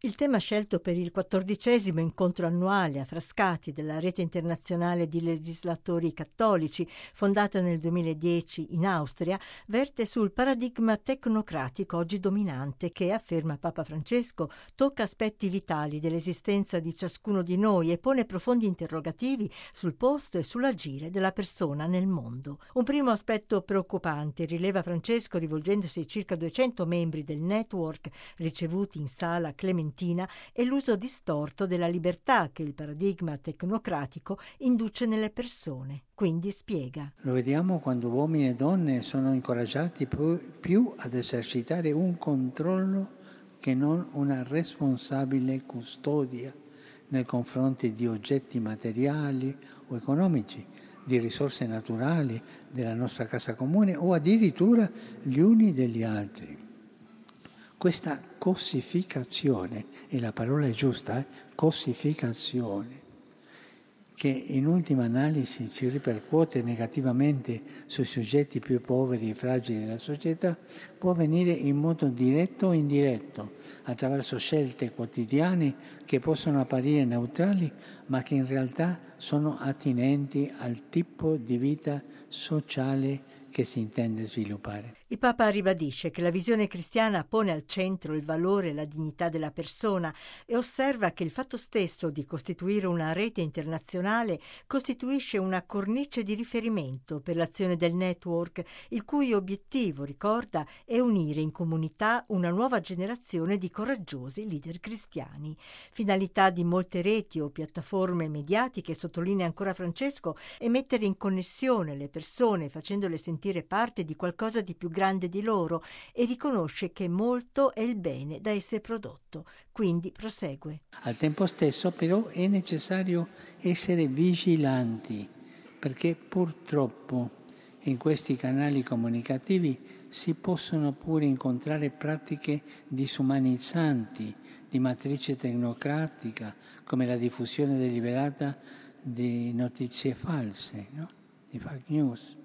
Il tema scelto per il quattordicesimo incontro annuale a Frascati della Rete Internazionale di Legislatori Cattolici, fondata nel 2010 in Austria, verte sul paradigma tecnocratico oggi dominante che, afferma Papa Francesco, tocca aspetti vitali dell'esistenza di ciascuno di noi e pone profondi interrogativi sul posto e sull'agire della persona nel mondo. Un primo aspetto preoccupante, rileva Francesco rivolgendosi ai circa 200 membri del network ricevuti in sala Clementina Argentina è l'uso distorto della libertà che il paradigma tecnocratico induce nelle persone. Quindi spiega. Lo vediamo quando uomini e donne sono incoraggiati più, ad esercitare un controllo che non una responsabile custodia nei confronti di oggetti materiali o economici, di risorse naturali della nostra casa comune o addirittura gli uni degli altri. Questa cossificazione, e la parola è giusta, eh? cossificazione, che in ultima analisi si ripercuote negativamente sui soggetti più poveri e fragili della società, può avvenire in modo diretto o indiretto, attraverso scelte quotidiane che possono apparire neutrali, ma che in realtà sono attinenti al tipo di vita sociale che si intende sviluppare. Il Papa ribadisce che la visione cristiana pone al centro il valore e la dignità della persona e osserva che il fatto stesso di costituire una rete internazionale costituisce una cornice di riferimento per l'azione del network, il cui obiettivo, ricorda, è unire in comunità una nuova generazione di coraggiosi leader cristiani. Finalità di molte reti o piattaforme mediatiche, sottolinea ancora Francesco, è mettere in connessione le persone facendole sentire sentire parte di qualcosa di più grande di loro e riconosce che molto è il bene da essere prodotto. Quindi prosegue. Al tempo stesso però è necessario essere vigilanti perché purtroppo in questi canali comunicativi si possono pure incontrare pratiche disumanizzanti di matrice tecnocratica come la diffusione deliberata di notizie false, no? di fake news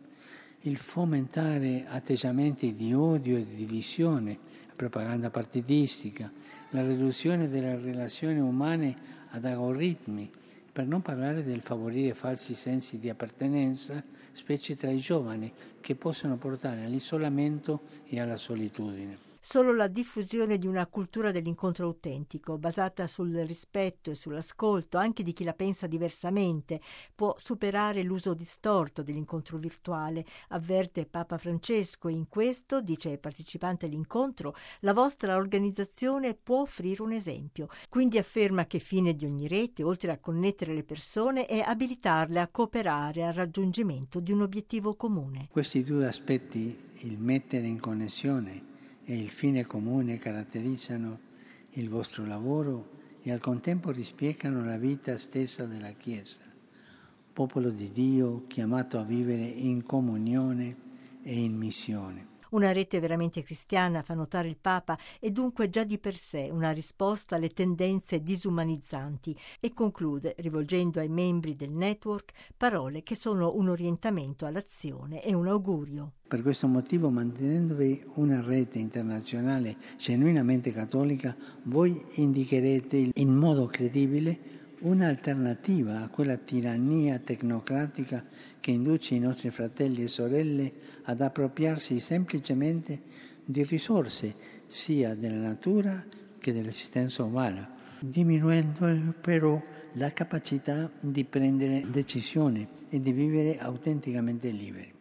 il fomentare atteggiamenti di odio e di divisione, propaganda partidistica, la riduzione delle relazioni umane ad algoritmi, per non parlare del favorire falsi sensi di appartenenza, specie tra i giovani, che possono portare all'isolamento e alla solitudine. Solo la diffusione di una cultura dell'incontro autentico, basata sul rispetto e sull'ascolto anche di chi la pensa diversamente, può superare l'uso distorto dell'incontro virtuale, avverte Papa Francesco in questo, dice ai partecipanti all'incontro, la vostra organizzazione può offrire un esempio. Quindi afferma che fine di ogni rete, oltre a connettere le persone, è abilitarle a cooperare al raggiungimento di un obiettivo comune. Questi due aspetti, il mettere in connessione e il fine comune caratterizzano il vostro lavoro e al contempo rispiegano la vita stessa della Chiesa, popolo di Dio chiamato a vivere in comunione e in missione. Una rete veramente cristiana, fa notare il Papa, è dunque già di per sé una risposta alle tendenze disumanizzanti e conclude, rivolgendo ai membri del network, parole che sono un orientamento all'azione e un augurio. Per questo motivo, mantenendovi una rete internazionale genuinamente cattolica, voi indicherete in modo credibile un'alternativa a quella tirannia tecnocratica che induce i nostri fratelli e sorelle ad appropriarsi semplicemente di risorse sia della natura che dell'esistenza umana, diminuendo però la capacità di prendere decisioni e di vivere autenticamente liberi.